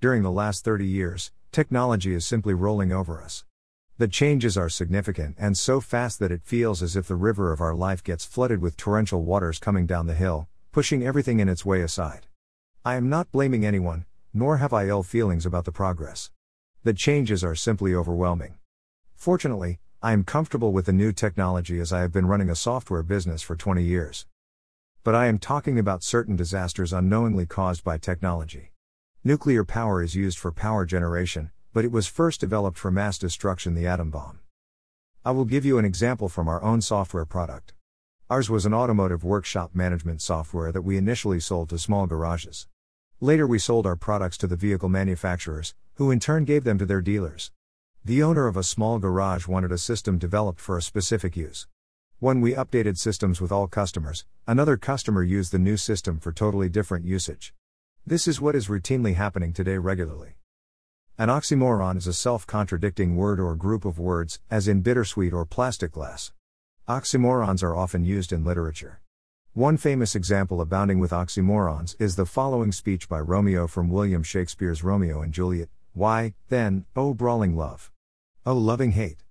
During the last 30 years, technology is simply rolling over us. The changes are significant and so fast that it feels as if the river of our life gets flooded with torrential waters coming down the hill, pushing everything in its way aside. I am not blaming anyone, nor have I ill feelings about the progress. The changes are simply overwhelming. Fortunately, I am comfortable with the new technology as I have been running a software business for 20 years. But I am talking about certain disasters unknowingly caused by technology. Nuclear power is used for power generation, but it was first developed for mass destruction the atom bomb. I will give you an example from our own software product. Ours was an automotive workshop management software that we initially sold to small garages. Later, we sold our products to the vehicle manufacturers, who in turn gave them to their dealers. The owner of a small garage wanted a system developed for a specific use. When we updated systems with all customers, another customer used the new system for totally different usage. This is what is routinely happening today regularly. An oxymoron is a self contradicting word or group of words, as in bittersweet or plastic glass. Oxymorons are often used in literature. One famous example abounding with oxymorons is the following speech by Romeo from William Shakespeare's Romeo and Juliet Why, then, oh brawling love! Oh loving hate!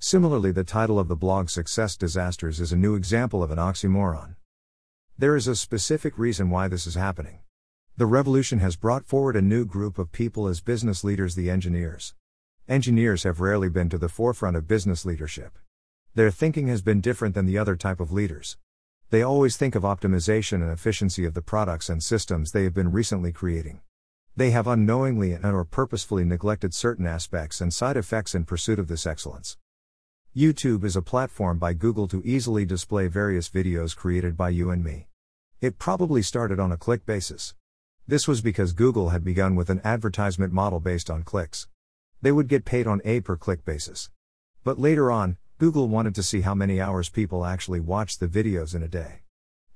Similarly, the title of the blog Success Disasters is a new example of an oxymoron. There is a specific reason why this is happening. The revolution has brought forward a new group of people as business leaders, the engineers. Engineers have rarely been to the forefront of business leadership. Their thinking has been different than the other type of leaders. They always think of optimization and efficiency of the products and systems they have been recently creating. They have unknowingly and or purposefully neglected certain aspects and side effects in pursuit of this excellence. YouTube is a platform by Google to easily display various videos created by you and me. It probably started on a click basis. This was because Google had begun with an advertisement model based on clicks. They would get paid on a per click basis. But later on, Google wanted to see how many hours people actually watched the videos in a day.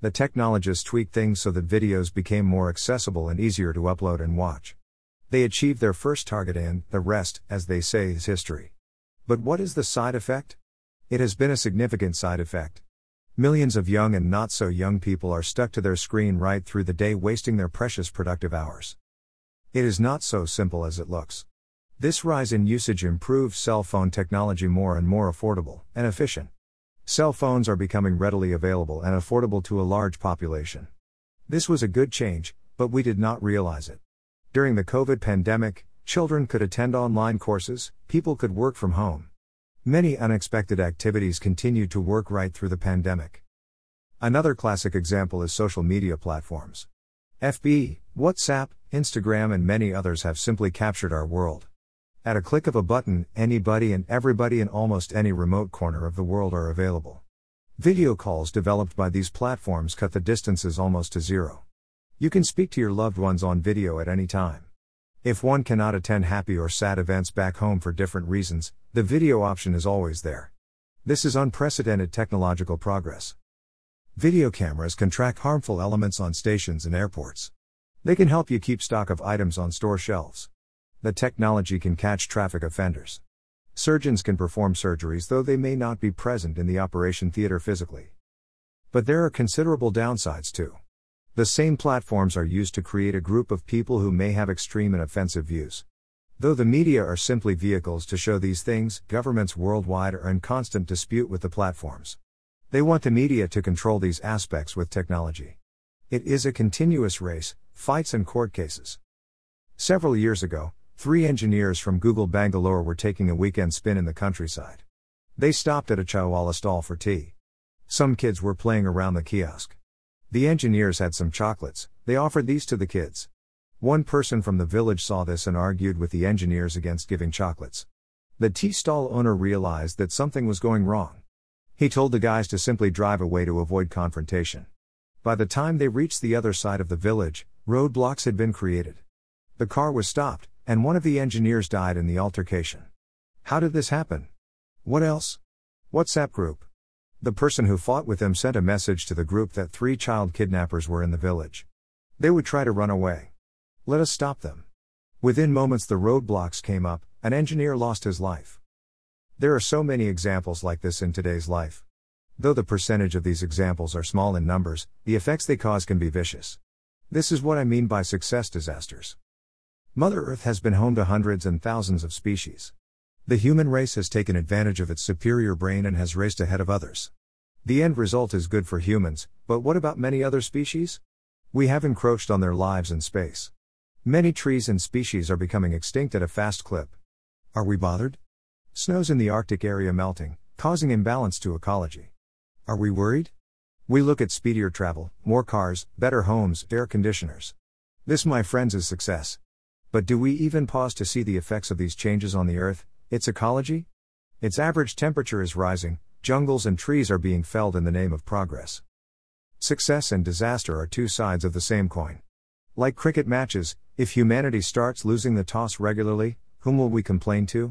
The technologists tweaked things so that videos became more accessible and easier to upload and watch. They achieved their first target and, the rest, as they say, is history. But what is the side effect? It has been a significant side effect. Millions of young and not so young people are stuck to their screen right through the day, wasting their precious productive hours. It is not so simple as it looks. This rise in usage improves cell phone technology more and more affordable and efficient. Cell phones are becoming readily available and affordable to a large population. This was a good change, but we did not realize it. During the COVID pandemic, children could attend online courses, people could work from home. Many unexpected activities continued to work right through the pandemic. Another classic example is social media platforms. FB, WhatsApp, Instagram, and many others have simply captured our world. At a click of a button, anybody and everybody in almost any remote corner of the world are available. Video calls developed by these platforms cut the distances almost to zero. You can speak to your loved ones on video at any time. If one cannot attend happy or sad events back home for different reasons, the video option is always there. This is unprecedented technological progress. Video cameras can track harmful elements on stations and airports. They can help you keep stock of items on store shelves. The technology can catch traffic offenders. Surgeons can perform surgeries though they may not be present in the operation theater physically. But there are considerable downsides too. The same platforms are used to create a group of people who may have extreme and offensive views. Though the media are simply vehicles to show these things, governments worldwide are in constant dispute with the platforms. They want the media to control these aspects with technology. It is a continuous race, fights and court cases. Several years ago, three engineers from Google Bangalore were taking a weekend spin in the countryside. They stopped at a chaiwala stall for tea. Some kids were playing around the kiosk. The engineers had some chocolates, they offered these to the kids. One person from the village saw this and argued with the engineers against giving chocolates. The tea stall owner realized that something was going wrong. He told the guys to simply drive away to avoid confrontation. By the time they reached the other side of the village, roadblocks had been created. The car was stopped, and one of the engineers died in the altercation. How did this happen? What else? WhatsApp group. The person who fought with them sent a message to the group that three child kidnappers were in the village. They would try to run away. Let us stop them. Within moments, the roadblocks came up, an engineer lost his life. There are so many examples like this in today's life. Though the percentage of these examples are small in numbers, the effects they cause can be vicious. This is what I mean by success disasters. Mother Earth has been home to hundreds and thousands of species. The human race has taken advantage of its superior brain and has raced ahead of others. The end result is good for humans, but what about many other species? We have encroached on their lives and space. Many trees and species are becoming extinct at a fast clip. Are we bothered? Snows in the Arctic area melting, causing imbalance to ecology. Are we worried? We look at speedier travel, more cars, better homes, air conditioners. This, my friends, is success. But do we even pause to see the effects of these changes on the Earth, its ecology? Its average temperature is rising, jungles and trees are being felled in the name of progress. Success and disaster are two sides of the same coin. Like cricket matches, if humanity starts losing the toss regularly, whom will we complain to?